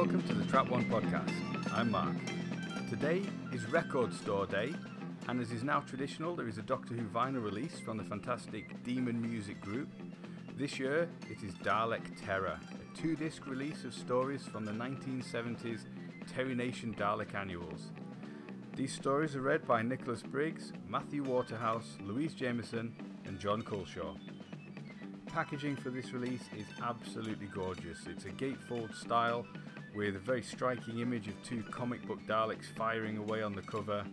welcome to the Trap One podcast. I'm Mark. Today is Record Store Day, and as is now traditional, there is a Doctor Who vinyl release from the fantastic Demon Music Group. This year, it is Dalek Terror, a two disc release of stories from the 1970s Terry Nation Dalek annuals. These stories are read by Nicholas Briggs, Matthew Waterhouse, Louise Jameson, and Jon Culshaw. Packaging for this release is absolutely gorgeous. It's a gatefold style with a very striking image of two comic book Daleks firing away on the cover,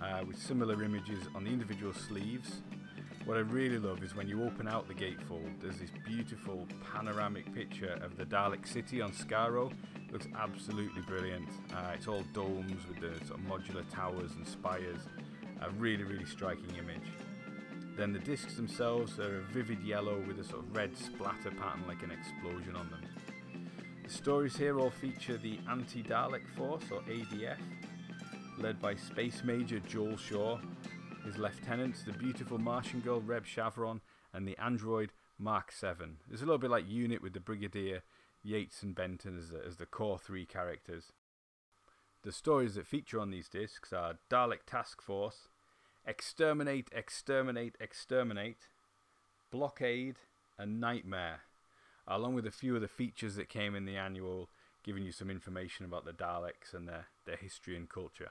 uh, with similar images on the individual sleeves. What I really love is when you open out the gatefold, there's this beautiful panoramic picture of the Dalek city on Skaro. Looks absolutely brilliant. Uh, it's all domes with the sort of modular towers and spires. A really, really striking image. Then the discs themselves are a vivid yellow with a sort of red splatter pattern like an explosion on them. The stories here all feature the Anti Dalek Force, or ADF, led by Space Major Joel Shaw, his lieutenants, the beautiful Martian girl Reb Shavron, and the android Mark 7. It's a little bit like Unit with the Brigadier, Yates, and Benton as the, as the core three characters. The stories that feature on these discs are Dalek Task Force, Exterminate, Exterminate, Exterminate, Blockade, and Nightmare, along with a few of the features that came in the annual, giving you some information about the Daleks and their, their history and culture.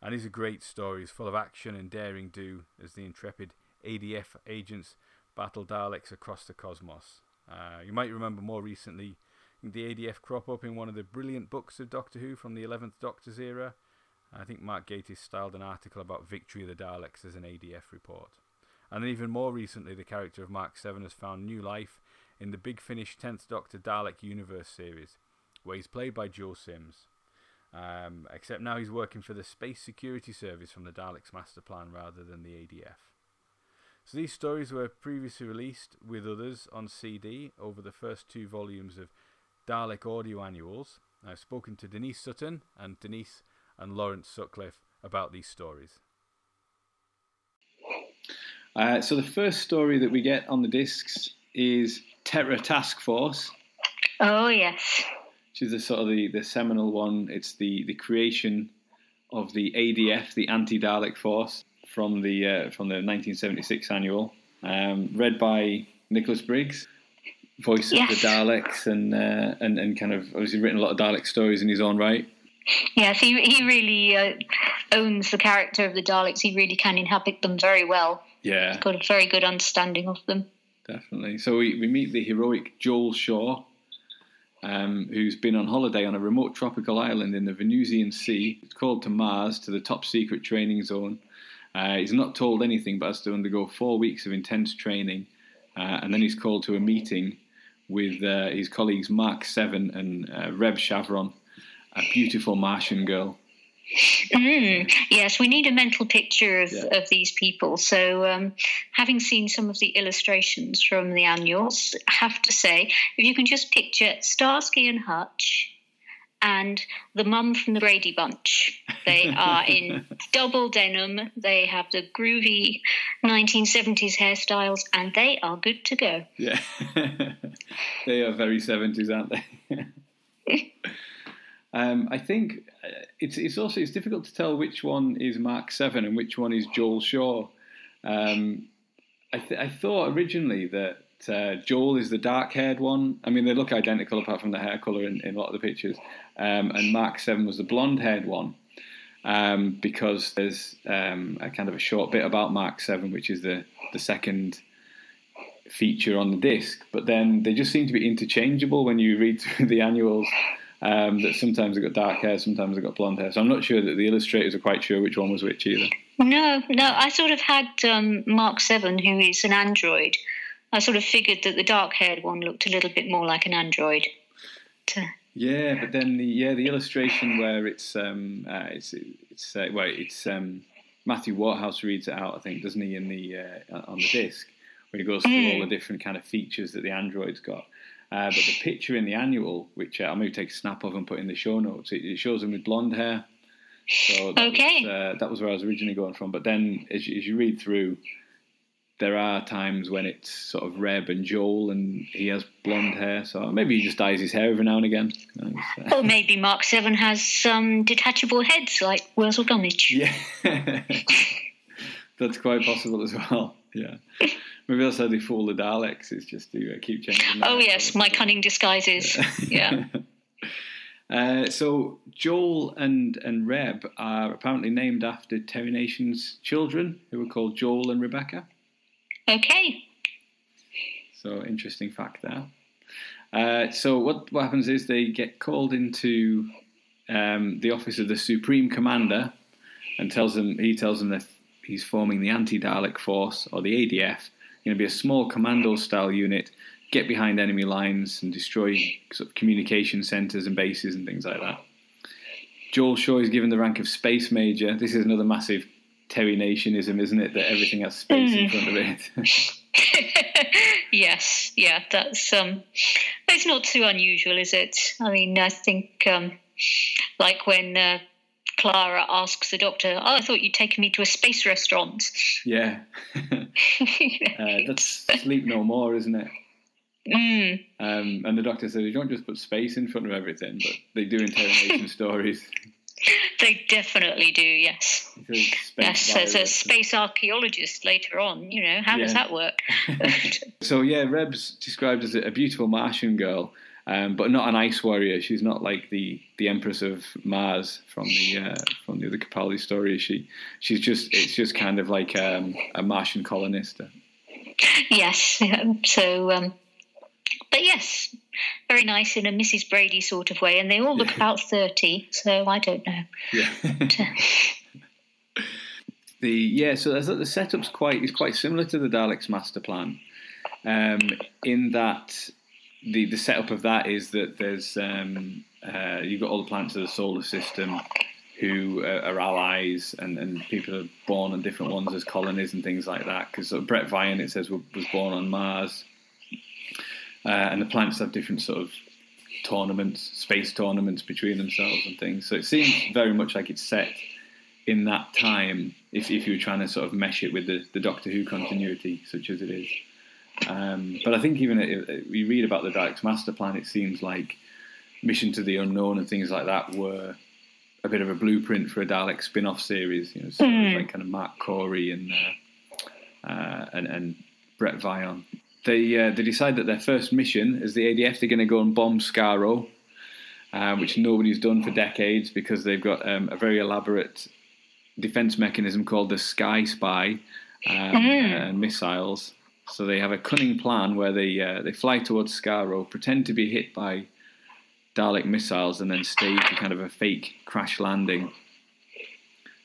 And these are great stories, full of action and daring do as the intrepid ADF agents battle Daleks across the cosmos. Uh, you might remember more recently the ADF crop up in one of the brilliant books of Doctor Who from the 11th Doctor's era. I think Mark Gatiss styled an article about Victory of the Daleks as an ADF report. And then even more recently, the character of Mark 7 has found new life in the Big Finish 10th Doctor Dalek Universe series, where he's played by Joe Sims. Um, except now he's working for the Space Security Service from the Daleks Master Plan rather than the ADF. So these stories were previously released with others on CD over the first two volumes of Dalek Audio Annuals. I've spoken to Denise Sutton and Denise and Lawrence Sutcliffe about these stories. Uh, so the first story that we get on the discs is Terror Task Force. Oh yes. Which is the sort of the, the seminal one. It's the, the creation of the ADF, the Anti Dalek Force, from the uh, from the 1976 annual, um, read by Nicholas Briggs, voice Yes. of the Daleks, and uh, and and kind of obviously written a lot of Dalek stories in his own right. Yes, he he really uh, owns the character of the Daleks. He really can inhabit them very well. Yeah, Got a very good understanding of them. Definitely. So we, we meet the heroic Joel Shaw, um, who's been on holiday on a remote tropical island in the Venusian Sea. He's called to Mars to the top secret training zone. Uh, he's not told anything, but has to undergo four weeks of intense training, uh, and then he's called to a meeting with uh, his colleagues Mark Seven and uh, Reb Shavron, a beautiful Martian girl. Mm, yes, we need a mental picture of, Yeah. of these people. So, um, having seen some of the illustrations from the annuals, I have to say, if you can just picture Starsky and Hutch and the mum from the Brady Bunch, they are in double denim, they have the groovy 1970s hairstyles, and they are good to go. Yeah, they are very seventies, aren't they? um, I think uh, it's it's also it's difficult to tell which one is Mark Seven and which one is Joel Shaw. Um, I, th- I thought originally that uh, Joel is the dark-haired one. I mean, they look identical apart from the hair color in, in a lot of the pictures. Um, and Mark Seven was the blonde-haired one. Um, because there's um, a kind of a short bit about Mark Seven, which is the the second feature on the disc, but then they just seem to be interchangeable when you read through the annuals. Um, that sometimes they've got dark hair, sometimes they've got blonde hair. So I'm not sure that the illustrators are quite sure which one was which either. No, no, I sort of had um, Mark 7, who is an android. I sort of figured that the dark haired one looked a little bit more like an android. To- Yeah, but then the yeah the illustration where it's um uh, it's it's uh, well it's um Matthew Waterhouse reads it out I think doesn't he in the uh, on the disc where he goes through all the different kind of features that the androids got. Uh, but the picture in the annual, which uh, I'll maybe take a snap of and put in the show notes, it, it shows him with blonde hair. So that Okay. was, uh, that was where I was originally going from. But then, as you, as you read through, there are times when it's sort of Reb and Joel, and he has blonde hair, so maybe he just dyes his hair every now and again. Or maybe Mark Seven has some detachable heads like Wurzel Gummidge. Yeah, that's quite possible as well. Yeah, maybe that's how they fool the Daleks. Is just to uh, keep changing. Oh yes, my cunning disguises. Yeah. Uh, so Joel and and Reb are apparently named after Terry Nation's children, who were called Joel and Rebecca. Okay. So interesting fact there. Uh, so what what happens is they get called into um, the office of the Supreme Commander, and tells them he tells them that he's forming the anti-Dalek force or the ADF. Going to be a small commando-style unit get behind enemy lines and destroy sort of communication centres and bases and things like that. Joel Shaw is given the rank of Space Major. This is another massive Terry Nationism, isn't it? That everything has space mm. in front of it. yes, yeah, that's um, it's not too unusual, is it? I mean, I think um, like when uh, Clara asks the doctor, "Oh, I thought you'd taken me to a space restaurant." Yeah, uh, that's Sleep No More, isn't it? Mm. Um, and the doctor says, you don't just put space in front of everything, but they do interrogation stories. They definitely do, yes. Yes, as a space archaeologist later on, you know, how yeah. does that work? so, yeah, Reb's described as a beautiful Martian girl, um, but not an ice warrior. She's not like the, the Empress of Mars from the uh, from the other Capaldi story. She she's just it's just kind of like um, a Martian colonist. Yes, so um, but yes, very nice in a Mrs. Brady sort of way, and they all look yeah. about thirty. So I don't know. Yeah. the yeah, so the setup's quite is quite similar to the Daleks' master plan, um, in that the the setup of that is that there's um, uh, you've got all the planets of the solar system who uh, are allies and, and people are born on different ones as colonies and things like that. Because sort of Bret Vyon, it says, was born on Mars. Uh, and the planets have different sort of tournaments, space tournaments between themselves and things. So it seems very much like it's set in that time. If, if you were trying to sort of mesh it with the, the Doctor Who continuity, such as it is. Um, but I think even if we read about the Daleks' master plan, it seems like Mission to the Unknown and things like that were a bit of a blueprint for a Dalek spin-off series. You know, mm. like kind of Marc Cory and uh, uh, and, and Bret Vyon. they uh, they decide that their first mission is the ADF they're going to go and bomb Skaro, uh, which nobody's done for decades because they've got um, a very elaborate defense mechanism called the Sky Spy um, mm. and missiles. So they have a cunning plan where they uh, they fly towards Skaro, pretend to be hit by Dalek missiles, and then stage a kind of a fake crash landing.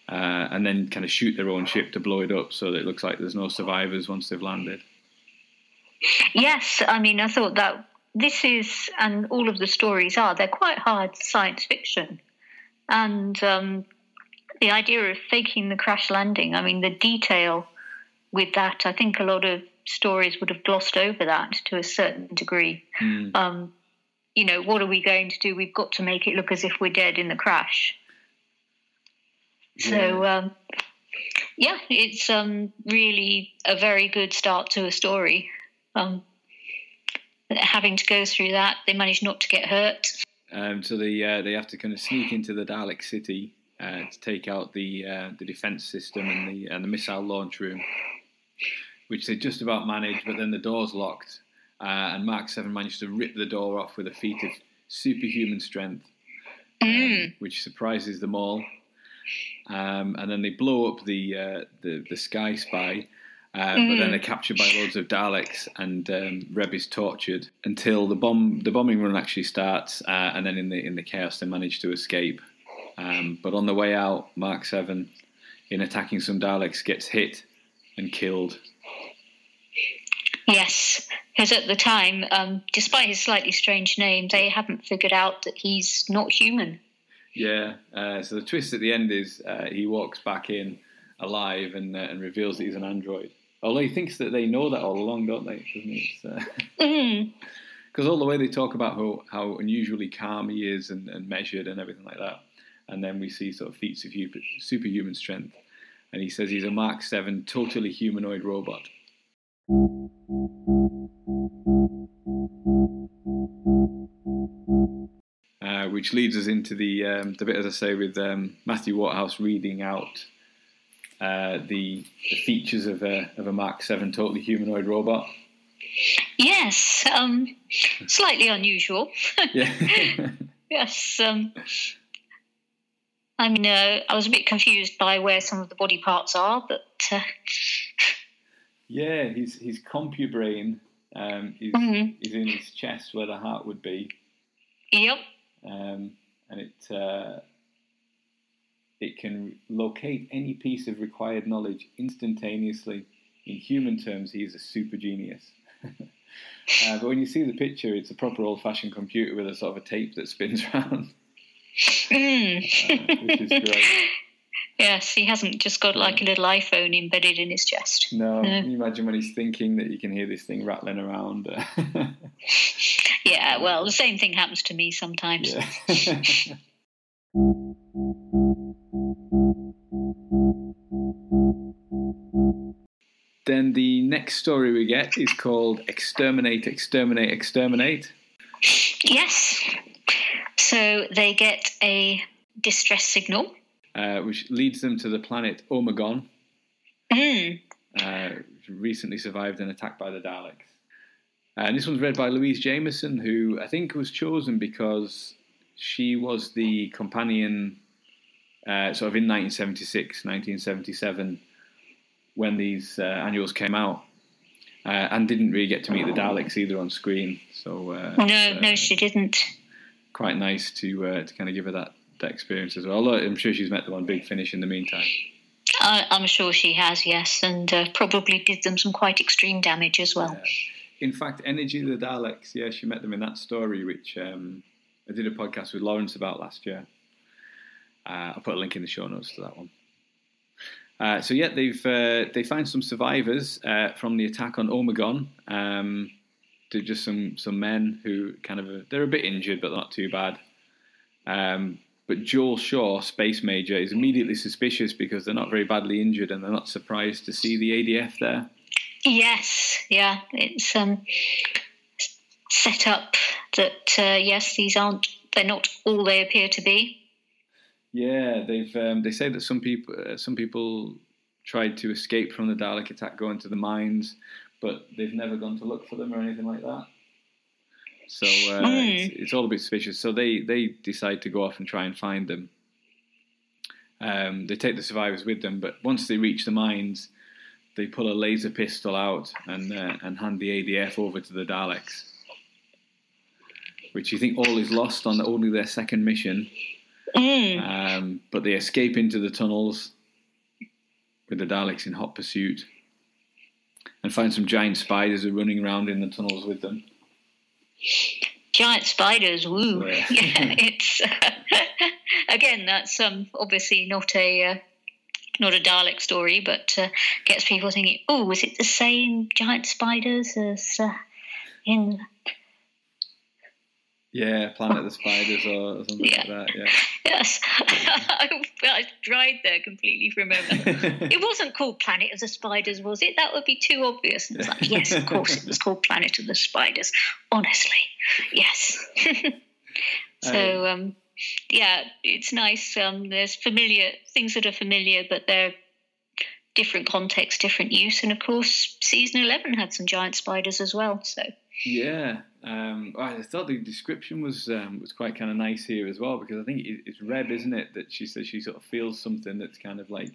Uh, and then kind of shoot their own ship to blow it up so that it looks like there's no survivors once they've landed. Yes, I mean, I thought that this is, and all of the stories are, they're quite hard science fiction. And um, the idea of faking the crash landing, I mean, the detail with that, I think a lot of stories would have glossed over that to a certain degree. Mm. Um, you know, what are we going to do? We've got to make it look as if we're dead in the crash. Yeah. So, um, yeah, it's um, really a very good start to a story um, having to go through that, they managed not to get hurt. Um, so they uh, they have to kind of sneak into the Dalek city uh, to take out the uh, the defense system and the and the missile launch room, which they just about managed. But then the door's locked, uh, and Mark Seven managed to rip the door off with a feat of superhuman strength, um, mm. which surprises them all. Um, and then they blow up the uh, the, the Sky Spy uh, mm. But then they're mm. captured by loads of Daleks, and um, Reb is tortured until the bomb the bombing run actually starts, uh, and then in the in the chaos they manage to escape. Um, but on the way out, Mark Seven, in attacking some Daleks, gets hit and killed. Yes, because at the time, um, despite his slightly strange name, they haven't figured out that he's not human. Yeah, uh, so the twist at the end is uh, he walks back in alive and, uh, and reveals that he's an android. Although he thinks that they know that all along, don't they? Because uh, mm-hmm. all the way they talk about how, how unusually calm he is and, and measured and everything like that, and then we see sort of feats of superhuman strength, and he says he's a Mark Seven totally humanoid robot. Uh, which leads us into the um, the bit, as I say, with um, Matthew Waterhouse reading out uh, the, the features of a of a Mark Seven totally humanoid robot. Yes, um, slightly unusual. Yes. Um, I mean, uh, I was a bit confused by where some of the body parts are, but uh, yeah, his his compubrain um, is, Mhm. is in his chest where the heart would be, yep. um, and it uh, it can locate any piece of required knowledge instantaneously. In human terms, he is a super genius. uh, but when you see the picture, it's a proper old-fashioned computer with a sort of a tape that spins around, Mm. uh, which is great. yes, he hasn't just got like a little iPhone embedded in his chest. No, Yeah. can you imagine when he's thinking that you can hear this thing rattling around? Yeah, well, the same thing happens to me sometimes. yeah. then the next story we get is called Exterminate, Exterminate, Exterminate. Yes. So they get a distress signal. Uh, which leads them to the planet Omegon, Mm. uh, recently survived an attack by the Daleks. And this one's read by Louise Jameson, who I think was chosen because she was the companion uh, sort of in 1976, 1977, when these uh, annuals came out. Uh, and didn't really get to meet the Daleks either on screen, so uh, No, uh, no, she didn't. quite nice to uh, to kind of give her that, that experience as well. Although I'm sure she's met them on Big Finish in the meantime. I, I'm sure she has, yes, and uh, probably did them some quite extreme damage as well. In fact, Energy of the Daleks, yeah, she met them in that story, which um, I did a podcast with Lawrence about last year. Uh, I'll put a link in the show notes to that one. Uh, so yeah, they've uh, they find some survivors uh, from the attack on Omegon. Um, they're just some some men who kind of they're a bit injured, but not too bad. Um, but Joel Shaw, space major, is immediately suspicious because they're not very badly injured, and they're not surprised to see the ADF there. Yes, yeah, it's um, set up that uh, yes, these aren't they're not all they appear to be. Yeah, they've um, they say that some people uh, some people tried to escape from the Dalek attack, going to the mines, but they've never gone to look for them or anything like that. So uh, it's, it's all a bit suspicious. So they they decide to go off and try and find them. Um, they take the survivors with them, but once they reach the mines, they pull a laser pistol out and uh, and hand the ADF over to the Daleks, which you think all is lost on only their second mission. Mm. Um, but they escape into the tunnels with the Daleks in hot pursuit and find some giant spiders who are running around in the tunnels with them. Giant spiders, woo! Yeah. Yeah, it's again that's um, obviously not a uh, not a Dalek story, but uh, gets people thinking. Oh, is it the same giant spiders as uh, in? Yeah, Planet of the Spiders or something like that. Yes, I, I tried there completely for a moment. It wasn't called Planet of the Spiders, was it? That would be too obvious. And it's like, yes, of course, it was called Planet of the Spiders. Honestly, yes. so, um, yeah, it's nice. Um, there's familiar things that are familiar, but they're different context, different use. And of course, season 11 had some giant spiders as well. So, yeah, um, I thought the description was um, was quite kind of nice here as well because I think it, it's Reb, isn't it, that she says she sort of feels something that's kind of like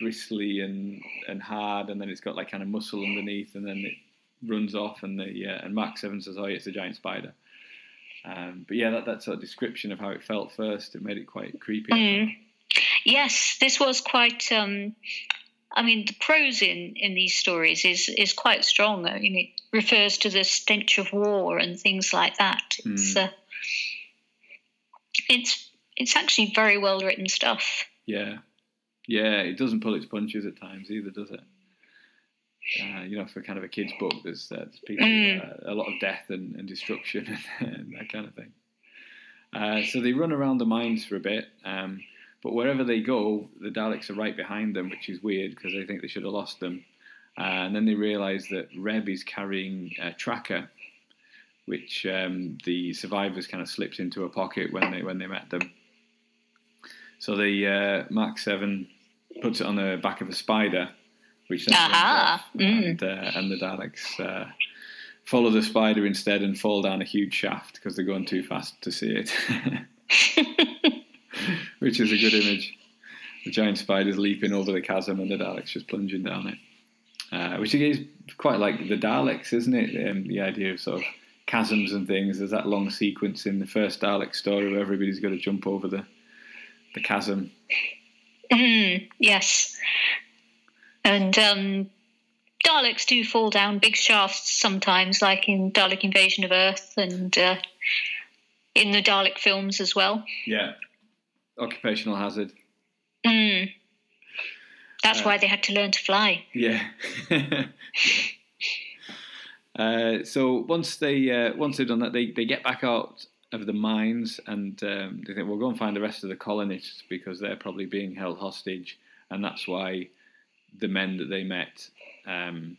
bristly and and hard, and then it's got like kind of muscle underneath, and then it runs off, and the uh, and Mark Seven says, "Oh, yeah, it's a giant spider." Um, but yeah, that that sort of description of how it felt first, it made it quite creepy. Mm. Yes, this was quite. Um, I mean, the prose in, in these stories is is quite strong. I mean, it refers to the stench of war and things like that. It's uh, it's it's actually very well written stuff. Yeah, yeah, it doesn't pull its punches at times either, does it? Uh, you know, for kind of a kid's book, there's, uh, there's people, Mm. uh, a lot of death and, and destruction and that kind of thing. Uh, so they run around the mines for a bit, um, but wherever they go, the Daleks are right behind them, which is weird because they think they should have lost them. Uh, and then they realise that Reb is carrying a tracker, which um, the survivors kind of slipped into a pocket when they when they met them. So the uh, Mark Seven puts it on the back of a spider, which then off, Mm. and, uh, and the Daleks uh, follow the spider instead and fall down a huge shaft because they're going too fast to see it, which is a good image. The giant spider's leaping over the chasm and the Daleks just plunging down it, uh, which is quite like the Daleks, isn't it? Um, the idea of sort of chasms and things. There's that long sequence in the first Dalek story where everybody's got to jump over the the chasm. Mm, yes. And um, Daleks do fall down big shafts sometimes, like in Dalek Invasion of Earth and uh, in the Dalek films as well. Yeah. Occupational hazard. Mm. That's Uh, why they had to learn to fly. Yeah. uh, so once they uh, once they've done that, they, they get back out of the mines and um, they think we'll go and find the rest of the colonists because they're probably being held hostage, and that's why the men that they met um,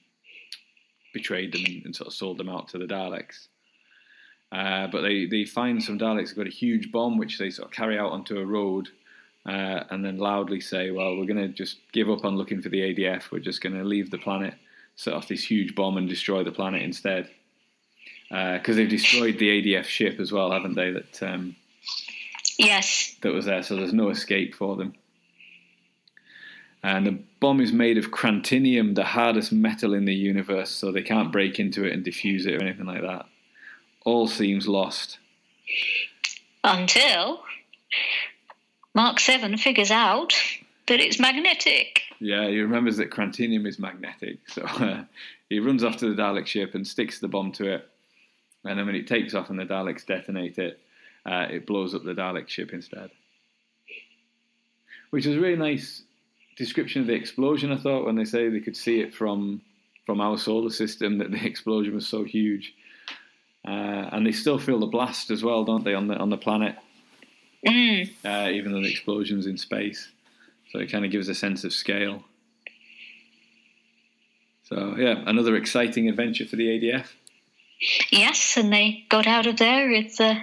betrayed them and, and sort of sold them out to the Daleks. Uh, but they, they find some Daleks have got a huge bomb which they sort of carry out onto a road uh, and then loudly say, "Well, we're going to just give up on looking for the ADF. We're just going to leave the planet, set off this huge bomb, and destroy the planet instead." Because they've destroyed the ADF ship as well, haven't they? That um, Yes. that was there, so there's no escape for them. And the bomb is made of crantinium, the hardest metal in the universe, so they can't break into it and defuse it or anything like that. All seems lost. Until Mark 7 figures out that it's magnetic. Yeah, he remembers that crantinium is magnetic, so uh, he runs off to the Dalek ship and sticks the bomb to it. And then when it takes off and the Daleks detonate it, uh, it blows up the Dalek ship instead. Which is a really nice description of the explosion. I thought when they say they could see it from from our solar system, that the explosion was so huge, uh, and they still feel the blast as well, don't they, on the on the planet? Mm. uh, even though the explosion's in space. So it kind of gives a sense of scale. So yeah, another exciting adventure for the ADF. Yes, and they got out of there with. Uh,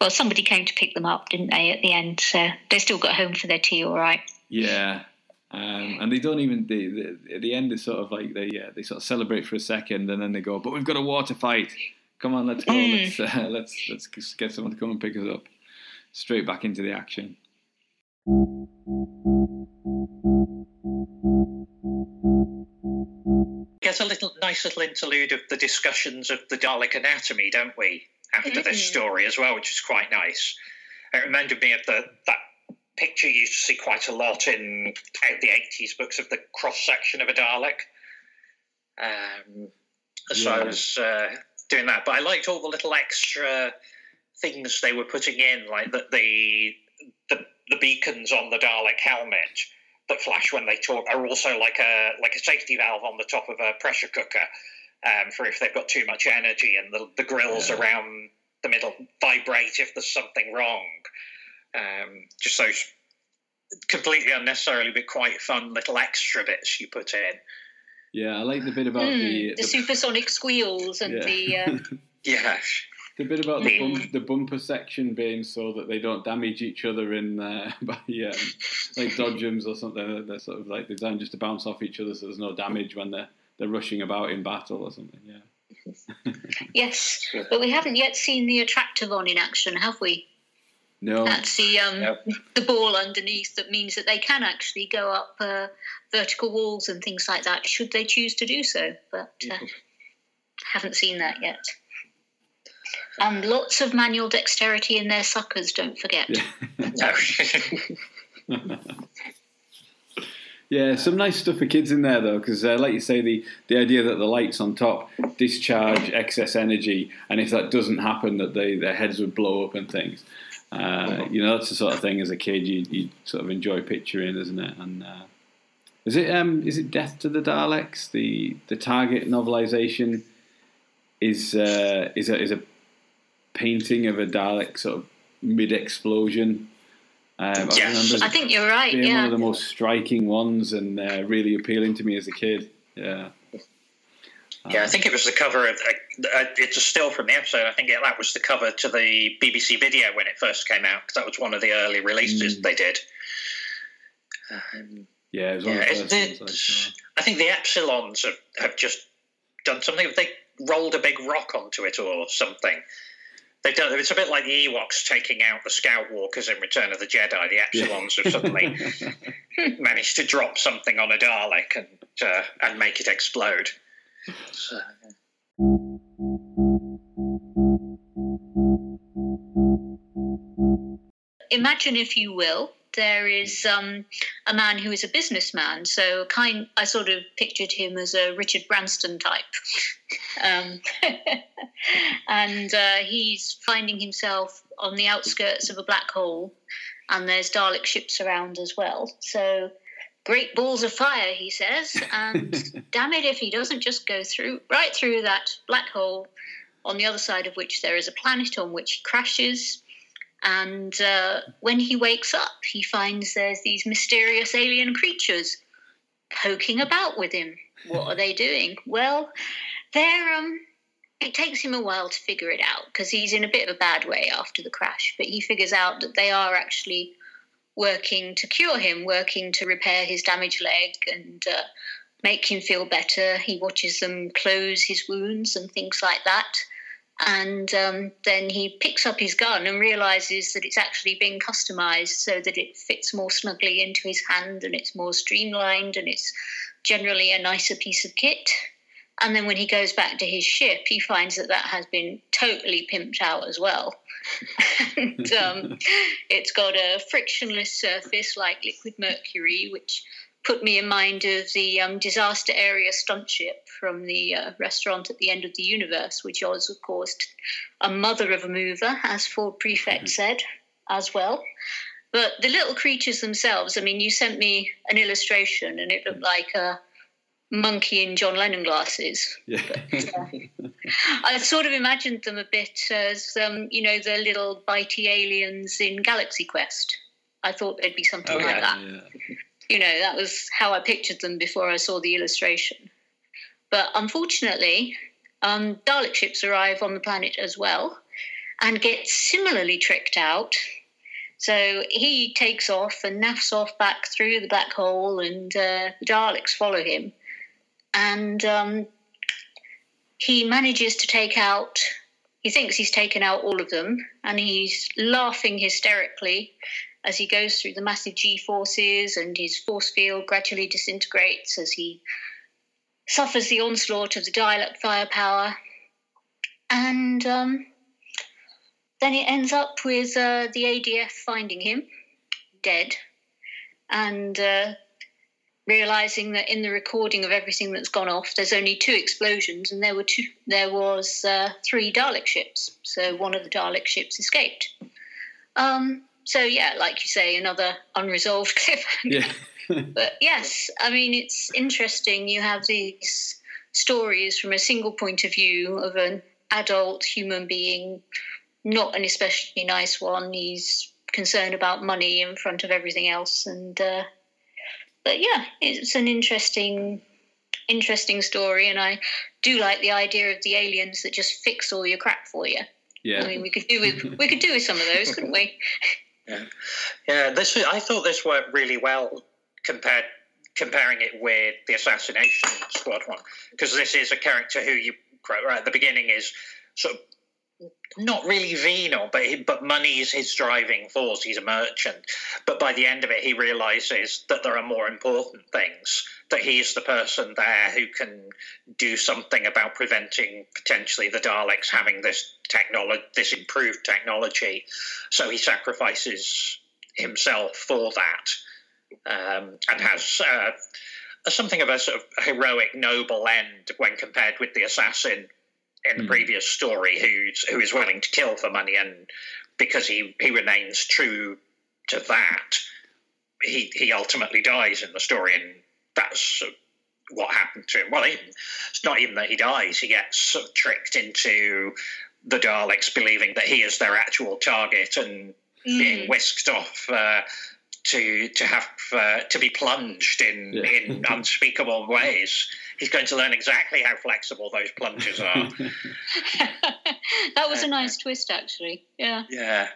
well, somebody came to pick them up, didn't they, at the end? So they still got home for their tea all right. Yeah, um, and they don't even. They, they, at the end, is sort of like they uh, they sort of celebrate for a second, and then they go, "But we've got a war to fight. Come on, let's go. Mm. Let's uh, let's let's get someone to come and pick us up." Straight back into the action. Get a little nice little interlude of the discussions of the Dalek anatomy, don't we? After this Mhm. story as well, which is quite nice. It reminded me of the that picture you used to see quite a lot in the eighties books of the cross section of a Dalek. Um, so I Yeah. was uh, doing that, but I liked all the little extra things they were putting in, like the the the, the beacons on the Dalek helmet that flash when they talk are also like a like a safety valve on the top of a pressure cooker um, for if they've got too much energy, and the, the grills Yeah. around the middle vibrate if there's something wrong. Um, just those completely unnecessarily but quite fun little extra bits you put in. Yeah, I like the bit about Mm, the, the, supersonic squeals and yeah. the. Uh, Yeah, The bit about the, bump, the bumper section being so that they don't damage each other in uh, by um, like dodgems or something. They're sort of like designed just to bounce off each other, so there's no damage when they're they're rushing about in battle or something. Yeah. yes, but we haven't yet seen the Attractivon in action, have we? No. That's the um, the ball underneath that means that they can actually go up uh, vertical walls and things like that, should they choose to do so. But uh, haven't seen that yet. And lots of manual dexterity in their suckers, don't forget. Yeah. Yeah, some nice stuff for kids in there though, because uh, like you say, the the idea that the lights on top discharge excess energy, and if that doesn't happen, that they their heads would blow up and things. Uh, you know, that's the sort of thing as a kid you, you sort of enjoy picturing, isn't it? And uh, is it um is it Death to the Daleks? The the Target novelization is uh, is a is a painting of a Dalek sort of mid explosion. Um, Yes. remember I think you're right, being one of the most striking ones and uh, really appealing to me as a kid. Yeah, Yeah, I think it was the cover of. Uh, it's a still from the episode. I think that was the cover to the BBC video when it first came out because that was one of the early releases Mm. they did. Um, Yeah, it was yeah, of the it's- first I it's- saw. I think the Exxilons have, have just done something. They rolled a big rock onto it or something. They've done. It's a bit like the Ewoks taking out the Scout Walkers in Return of the Jedi. The Exxilons have suddenly managed to drop something on a Dalek and uh, and make it explode. Imagine if you will there is um, a man who is a businessman. So kind i sort of pictured him as a richard branston type. Um, and uh, he's finding himself on the outskirts of a black hole and there's dalek ships around as well. So great balls of fire he says and damn it if he doesn't just go through right through that black hole on the other side of which there is a planet on which he crashes and uh, when he wakes up, he finds there's these mysterious alien creatures poking about with him. What are they doing? Well, they're um. It takes him a while to figure it out because he's in a bit of a bad way after the crash. But he figures out that they are actually working to cure him, working to repair his damaged leg and uh, make him feel better. He watches them close his wounds and things like that and um, then he picks up his gun and realizes that it's actually been customized so that it fits more snugly into his hand and it's more streamlined and it's generally a nicer piece of kit. And then when he goes back to his ship, he finds that that has been totally pimped out as well. And um, it's got a frictionless surface like liquid mercury, which put me in mind of the um, disaster area stunt ship from the uh, restaurant at the end of the universe, which was, of course, a mother of a mover, as Ford Prefect said as well. But the little creatures themselves, I mean, you sent me an illustration and it looked like a monkey in John Lennon glasses. Yeah. I sort of imagined them a bit as, um, you know, the little bitey aliens in Galaxy Quest. I thought they'd be something Oh, like yeah. that yeah. you know that was how i pictured them before i saw the illustration but unfortunately um, dalek ships arrive on the planet as well and get similarly tricked out so he takes off and naffs off back through the black hole and uh, the daleks follow him and um, he manages to take out he thinks he's taken out all of them and he's laughing hysterically as he goes through the massive G forces and his force field gradually disintegrates as he suffers the onslaught of the Dalek firepower. And um, then it ends up with uh, the ADF finding him dead and uh, realizing that in the recording of everything that's gone off, there's only two explosions, and there were two. There was uh, three Dalek ships, so one of the Dalek ships escaped. Um, so yeah, like you say, another unresolved cliffhanger. Yeah. But yes, I mean it's interesting. You have these stories from a single point of view of an adult human being, not an especially nice one. He's concerned about money in front of everything else, and uh, but yeah, it's an interesting, interesting story, and I do like the idea of the aliens that just fix all your crap for you. Yeah. I mean, we could do with we could do with some of those, couldn't we? Yeah, yeah. this I thought this worked really well compared comparing it with the assassination squad one because this is a character who you right at the beginning is sort of not really venal, but he, but money is his driving force. He's a merchant, but by the end of it, he realizes that there are more important things. That he's the person there who can do something about preventing potentially the Daleks having this technology, this improved technology. So he sacrifices himself for that, um, and has uh, something of a sort of heroic, noble end when compared with the assassin in the Hmm. previous story, who's who is willing to kill for money, and because he he remains true to that, he he ultimately dies in the story, and that's what happened to him. Well, he, it's not even that he dies; he gets sort of tricked into the Daleks believing that he is their actual target and being Mm. whisked off uh, to to have uh, to be plunged in Yeah. in unspeakable ways. He's going to learn exactly how flexible those plunges are. that was a nice twist, actually. Yeah. yeah,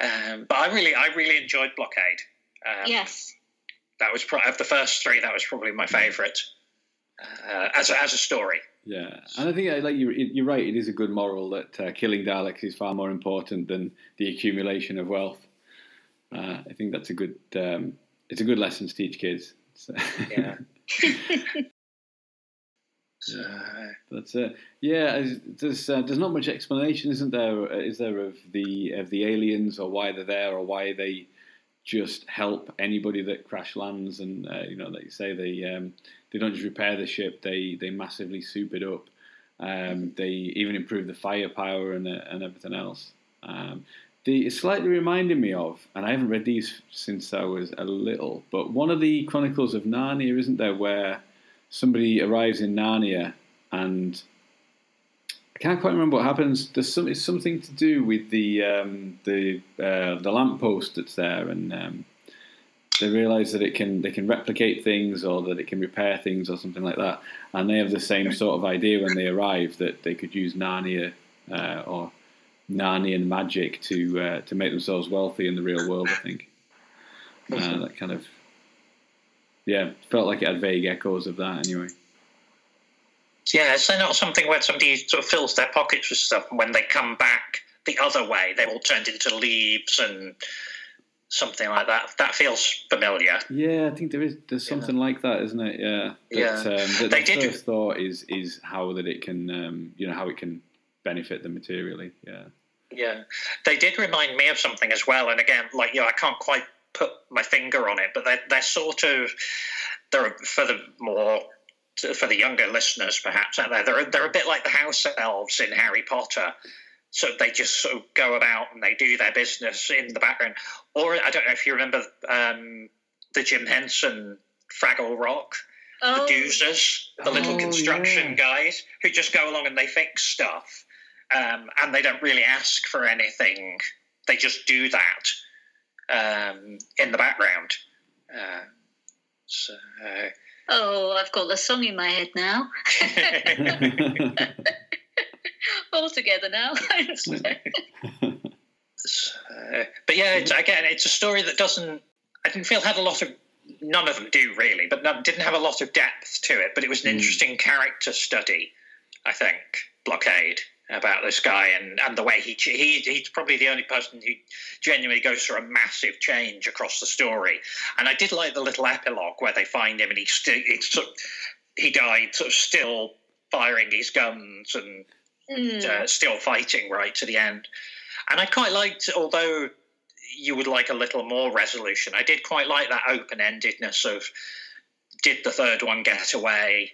um, but I really I really enjoyed Blockade. Um, yes. that was pro- of the first three. That was probably my favourite uh, as a, as a story. Yeah, and I think uh, like you, you're right. It is a good moral that uh, killing Daleks is far more important than the accumulation of wealth. Uh, I think that's a good. Um, it's a good lesson to teach kids. So, Yeah. So, That's it. Yeah, there's uh, there's not much explanation, isn't there? uh, there of the of the aliens or why they're there or why they just help anybody that crash lands and uh, you know, like you say, they um, they don't just repair the ship; they they massively soup it up. Um, they even improve the firepower and uh, and everything else. Um, the, it slightly reminded me of, and I haven't read these since I was a little, but one of the Chronicles of Narnia, isn't there, where somebody arrives in Narnia and I can't quite remember what happens. There's some, it's something to do with the um, the uh, the lamppost that's there, and um, they realise that it can they can replicate things or that it can repair things or something like that. And they have the same sort of idea when they arrive that they could use Narnia uh, or Narnian magic to uh, to make themselves wealthy in the real world. I think uh, that kind of yeah felt like it had vague echoes of that anyway. yeah, is there not something where somebody sort of fills their pockets with stuff, and when they come back the other way, they're all turned into leaves and something like that? That feels familiar. Yeah, I think there is. There's Yeah. something like that, isn't it? Yeah. But, Yeah. Um, the, They the did- first thought is is how that it can, um, you know, how it can benefit them materially. Yeah. Yeah, they did remind me of something as well. And again, like you know, I can't quite put my finger on it, but they're they're sort of they're for the more for the younger listeners perhaps out there. They're they're a bit like the house elves in Harry Potter. So they just sort of go about and they do their business in the background. Or I don't know if you remember um, the Jim Henson Fraggle Rock Oh, the doozers, the little Oh, construction yeah. guys who just go along and they fix stuff, um, and they don't really ask for anything. They just do that um, in the background. Uh, so, oh, I've got the song in my head now. All together now. so, but yeah, it's, again, it's a story that doesn't. I didn't feel had a lot of. None of them do really, but none, didn't have a lot of depth to it. But it was an Mm. interesting character study, I think. Blockade about this guy and, and the way he, he he's probably the only person who genuinely goes through a massive change across the story. And I did like the little epilogue where they find him and he still sort of, he died sort of still firing his guns and Mm. uh, still fighting right to the end. And I quite liked, although you would like a little more resolution, I did quite like that open endedness of did the third one get away?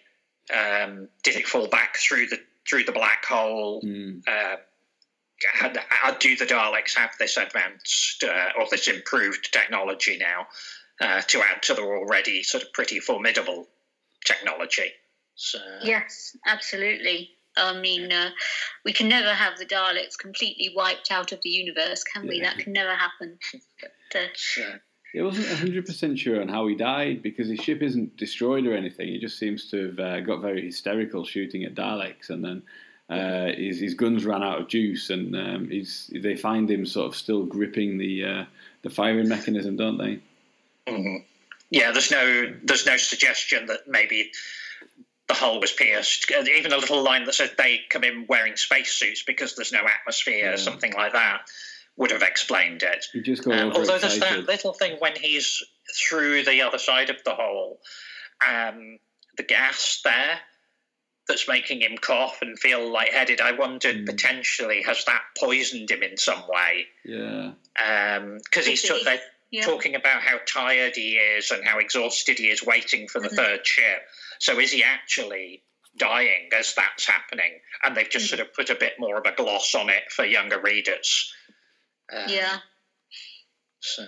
Um, did it fall back through the through the black hole? Mm. Uh, had, had, do the Daleks have this advanced uh, or this improved technology now uh, to add to their already sort of pretty formidable technology? So, Yes, absolutely. I mean, uh, we can never have the Daleks completely wiped out of the universe, can we? Yeah. That can never happen. But, uh, so I wasn't 100% sure on how he died because his ship isn't destroyed or anything. He just seems to have uh, got very hysterical shooting at Daleks and then uh, his, his guns ran out of juice and um, he's, they find him sort of still gripping the, uh, the firing mechanism, don't they? Mhm. Yeah, there's no there's no suggestion that maybe the hull was pierced. Even a little line that said they come in wearing spacesuits because there's no atmosphere, Yeah. something like that, would have explained it. He just got Um, although there's that little thing when he's through the other side of the hole, um, the gas there that's making him cough and feel lightheaded. I wondered Mm. potentially has that poisoned him in some way Yeah. because he's Could sort they're yeah. talking about how tired he is and how exhausted he is waiting for the Mhm. third ship. So is he actually dying as that's happening? And they've just Mhm. sort of put a bit more of a gloss on it for younger readers. Um, yeah. So,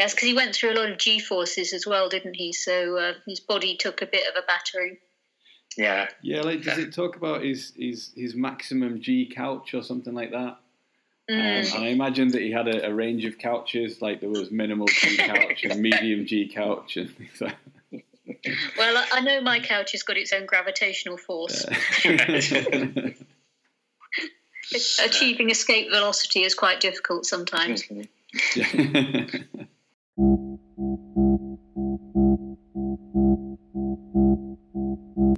Yes, because he went through a lot of G forces as well, didn't he? So uh, his body took a bit of a battering. yeah. Yeah, like does it talk about his, his, his maximum G couch or something like that? Um, and I imagine that he had a, a, range of couches, like there was minimal G couch and medium G couch and things like Well, I know my couch has got its own gravitational force. Achieving escape velocity is quite difficult sometimes.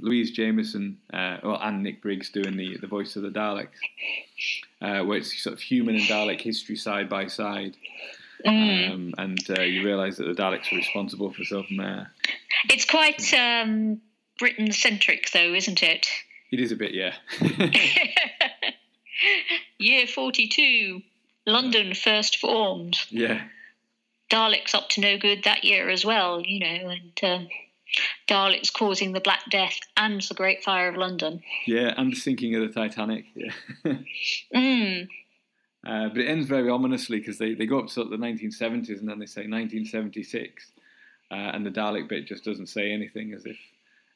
Louise Jameson uh, well, and Nick Briggs doing the, the voice of the Daleks, uh, where it's sort of human and Dalek history side by side. Mm. Um, and uh, you realise that the Daleks are responsible for some. Uh, it's quite um, Britain centric, though, isn't it? It is a bit, yeah. Year 42, London first formed. Yeah. Daleks up to no good that year as well, you know, and um, Daleks causing the Black Death and the Great Fire of London. Yeah, and the sinking of the Titanic. Yeah. mm. uh, but it ends very ominously because they, they go up to sort of the 1970s and then they say 1976, uh, and the Dalek bit just doesn't say anything as if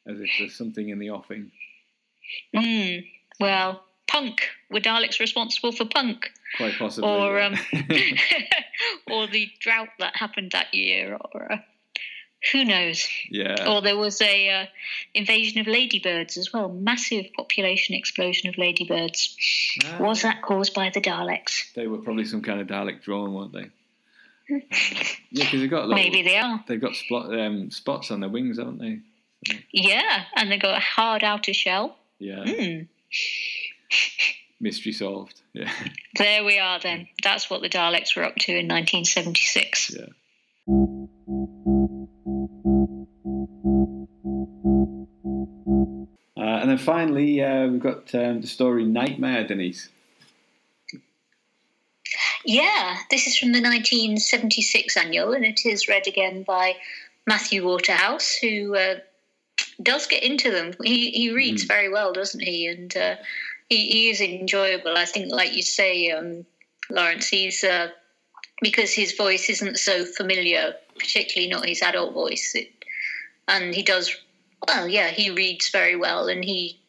as if there's something in the offing. Mm. Well, punk. Were Daleks responsible for punk? Quite possibly. Or yeah. um, or the drought that happened that year, or. Uh, who knows? Yeah. Or there was a uh, invasion of ladybirds as well. Massive population explosion of ladybirds. Ah. Was that caused by the Daleks? They were probably some kind of Dalek drone, weren't they? uh, yeah, because they've got maybe they are. They've got spot, um, spots on their wings, haven't they? Yeah, and they've got a hard outer shell. Yeah. Mm. Mystery solved. Yeah. There we are. Then that's what the Daleks were up to in 1976. Yeah. Uh, and then finally, uh, we've got um, the story Nightmare, Denise. Yeah, this is from the 1976 annual, and it is read again by Matthew Waterhouse, who uh, does get into them. He he reads mm. very well, doesn't he? And uh, he, is enjoyable. I think, like you say, um, Lawrence, he's uh, because his voice isn't so familiar, particularly not his adult voice. It, and he does well, yeah, he reads very well and he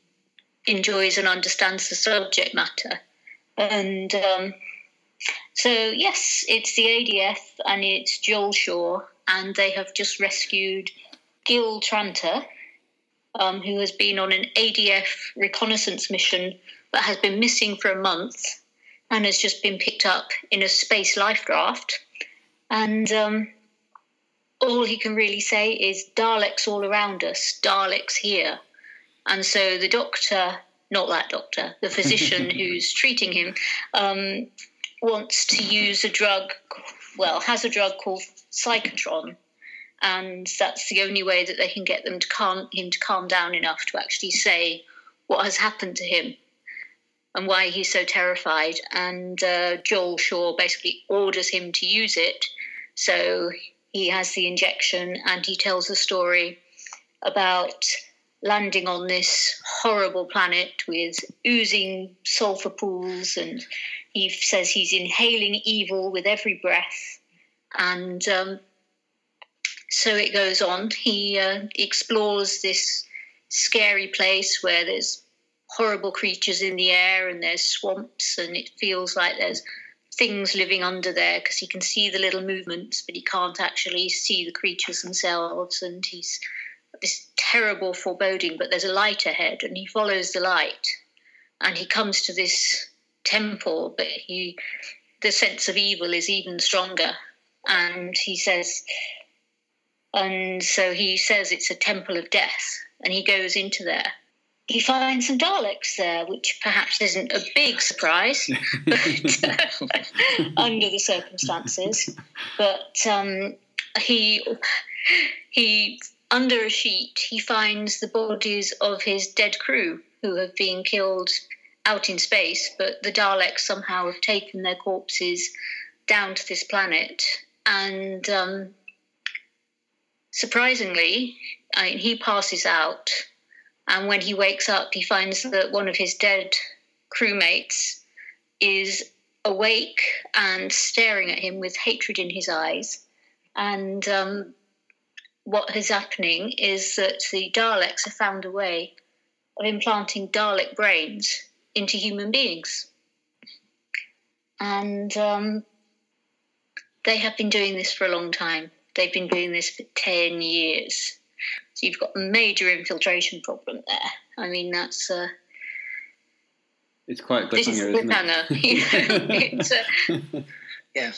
enjoys and understands the subject matter. And um, so, yes, it's the ADF and it's Joel Shaw, and they have just rescued Gil Tranter, um, who has been on an ADF reconnaissance mission but has been missing for a month and has just been picked up in a space life raft. And um, all he can really say is Daleks all around us, Daleks here. And so the doctor, not that doctor, the physician who's treating him, um, wants to use a drug, well, has a drug called Psychotron. And that's the only way that they can get them to calm him to calm down enough to actually say what has happened to him and why he's so terrified. And uh, Joel Shaw basically orders him to use it. So he has the injection and he tells a story about landing on this horrible planet with oozing sulfur pools and he says he's inhaling evil with every breath and um, so it goes on he uh, explores this scary place where there's horrible creatures in the air and there's swamps and it feels like there's things living under there because he can see the little movements, but he can't actually see the creatures themselves. And he's this terrible foreboding, but there's a light ahead, and he follows the light, and he comes to this temple, but he the sense of evil is even stronger, and he says, and so he says it's a temple of death, and he goes into there he finds some Daleks there, which perhaps isn't a big surprise but, under the circumstances. But um, he he under a sheet he finds the bodies of his dead crew who have been killed out in space, but the Daleks somehow have taken their corpses down to this planet, and um, surprisingly, I mean, he passes out and when he wakes up, he finds that one of his dead crewmates is awake and staring at him with hatred in his eyes. And um, what is happening is that the Daleks have found a way of implanting Dalek brains into human beings. and um, they have been doing this for a long time. They've been doing this for 10 years. So you've got a major infiltration problem there. I mean, that's. Uh, it's quite this is cliffhanger, isn't it? it's, uh, yeah.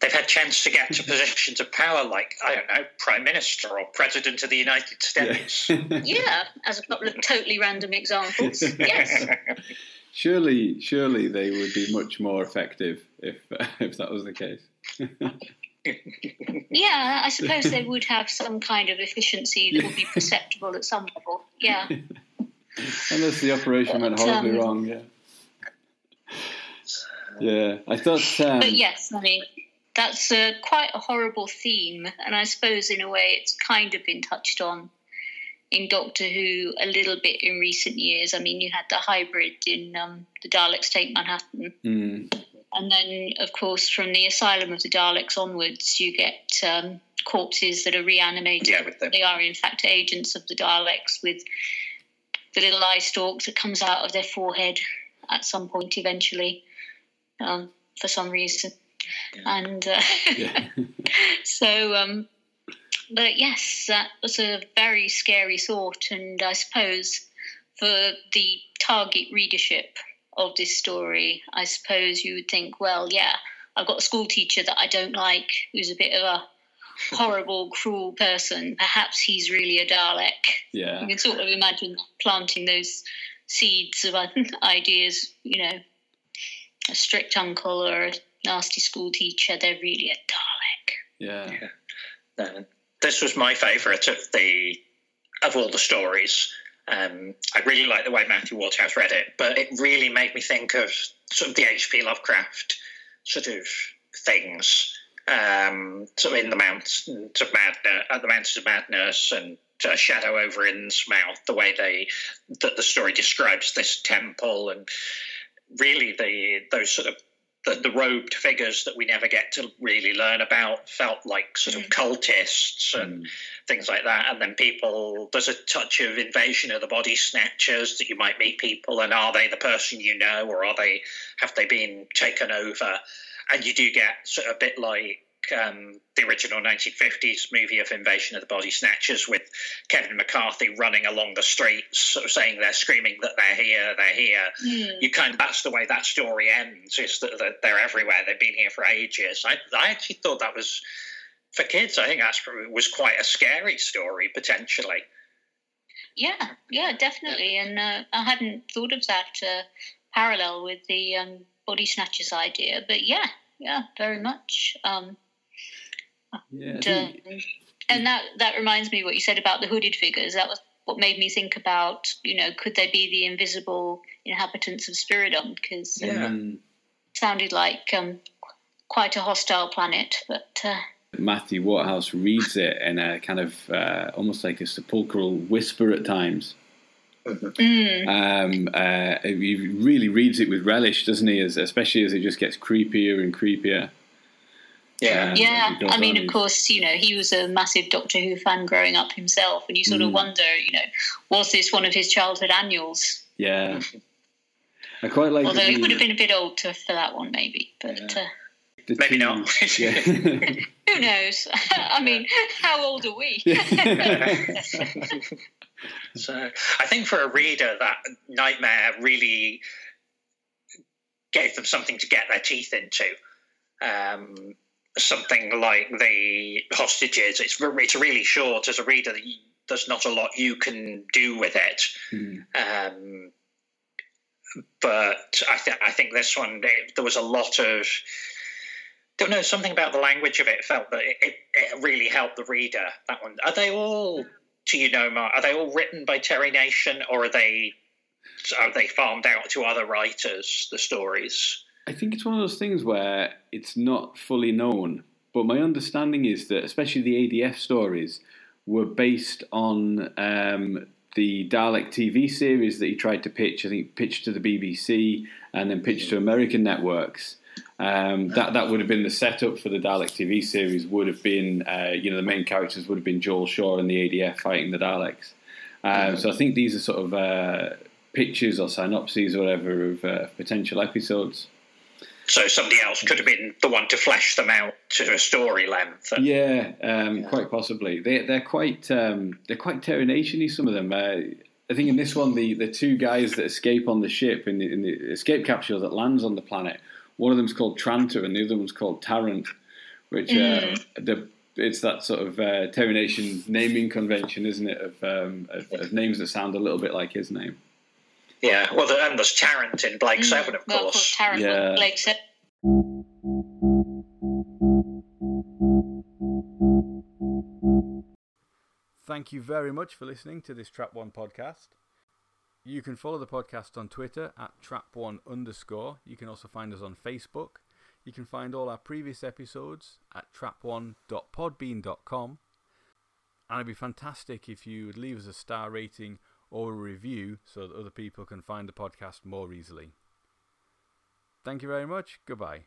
They've had chance to get to positions of power like, I don't know, Prime Minister or President of the United States. Yeah. yeah, as a couple of totally random examples. Yes. surely, surely they would be much more effective if uh, if that was the case. Yeah, I suppose they would have some kind of efficiency that would be perceptible at some level. Yeah. Unless the operation went horribly um, wrong, yeah. Yeah, I thought. Um, But yes, I mean, that's uh, quite a horrible theme, and I suppose in a way it's kind of been touched on in Doctor Who a little bit in recent years. I mean, you had the hybrid in um, the Daleks Take Manhattan, mm, and then, of course, from the Asylum of the Daleks onwards, you get um, corpses that are reanimated. Yeah, the- They are, in fact, agents of the Daleks with the little eye stalk that comes out of their forehead at some point eventually, um, for some reason. And uh, yeah. so, um, but yes, that was a very scary thought, and I suppose for the target readership of this story, I suppose you would think, well, yeah, I've got a school teacher that I don't like, who's a bit of a horrible, cruel person. Perhaps he's really a Dalek. yeah. You can sort of imagine planting those seeds of ideas, you know, a strict uncle or a nasty school teacher, they're really a Dalek. Yeah. Uh, this was my favourite of the of all the stories. Um, I really like the way Matthew Waterhouse read it, but it really made me think of sort of the H.P. Lovecraft sort of things, um, sort of in the mountains of madness, at the mountains of madness, and uh, Shadow over Innsmouth. The way they that the story describes this temple, and really the those sort of the, the robed figures that we never get to really learn about felt like sort of mm. cultists and mm. things like that. And then people, there's a touch of invasion of the body snatchers that you might meet people, and are they the person you know, or are they have they been taken over? And you do get sort of a bit like um, the original 1950s movie of Invasion of the Body Snatchers with Kevin McCarthy running along the streets, sort of saying they're screaming that they're here, they're here you kind of that's the way that story ends is that, that they're everywhere they've been here for ages I, I actually thought that was for kids i think that was quite a scary story potentially Yeah, yeah, definitely. And uh, I hadn't thought of that uh, parallel with the um, body snatchers idea, but yeah, yeah, very much. Um, Yeah. And, think- um, and that that reminds me what you said about the hooded figures. That was what made me think about, you know, could they be the invisible inhabitants of Spiridon? Because Yeah. Mm. sounded like um, quite a hostile planet, but. Uh, Matthew Waterhouse reads it in a kind of uh, almost like a sepulchral whisper at times. mm, Um, uh, he really reads it with relish, doesn't he? As, especially as it just gets creepier and creepier. Yeah Yeah, as it goes I mean, of course, you know, he was a massive Doctor Who fan growing up himself, and you sort of Mm. wonder, you know, was this one of his childhood annuals? Yeah. I quite like. Although that he would have been a bit old to, for that one, maybe. But uh, Maybe not. who knows? I mean, how old are we? so i think for a reader that nightmare really gave them something to get their teeth into um, something like the hostages it's, it's really short as a reader that you, there's not a lot you can do with it Mm. Um, but I, th- I think this one it, there was a lot of don't know something about the language of it felt that it, it, it really helped the reader. That one are they all do you know Mark? Are they all written by Terry Nation or are they are they farmed out to other writers? The stories. I think it's one of those things where it's not fully known, but my understanding is that especially the ADF stories were based on um, the Dalek TV series that he tried to pitch. I think pitched to the BBC and then pitched to American networks. Um, that that would have been the setup for the Dalek TV series. Would have been, uh, you know, the main characters would have been Joel Shaw and the ADF fighting the Daleks. Um, so I think these are sort of uh, pictures or synopses or whatever of uh, potential episodes. So somebody else could have been the one to flesh them out to a story length. And, yeah, um, yeah, quite possibly. They they're quite um, they're quite Terry Nation-y, some of them. Uh, I think in this one, the, the two guys that escape on the ship in the, in the escape capsule that lands on the planet, one of them's called Trantor and the other one's called Tarrant, which mm. uh, the, it's that sort of uh, Terry Nation naming convention, isn't it, of, um, of, of, names that sound a little bit like his name. Yeah, well, the, and there's Tarrant in Blake mm. Seven, of course. Of course Tarrant yeah. Blake Seven. Thank you very much for listening to this Trap One podcast. You can follow the podcast on Twitter at Trap1 underscore. You can also find us on Facebook. You can find all our previous episodes at trap1.podbean.com. And it'd be fantastic if you would leave us a star rating or a review so that other people can find the podcast more easily. Thank you very much. Goodbye.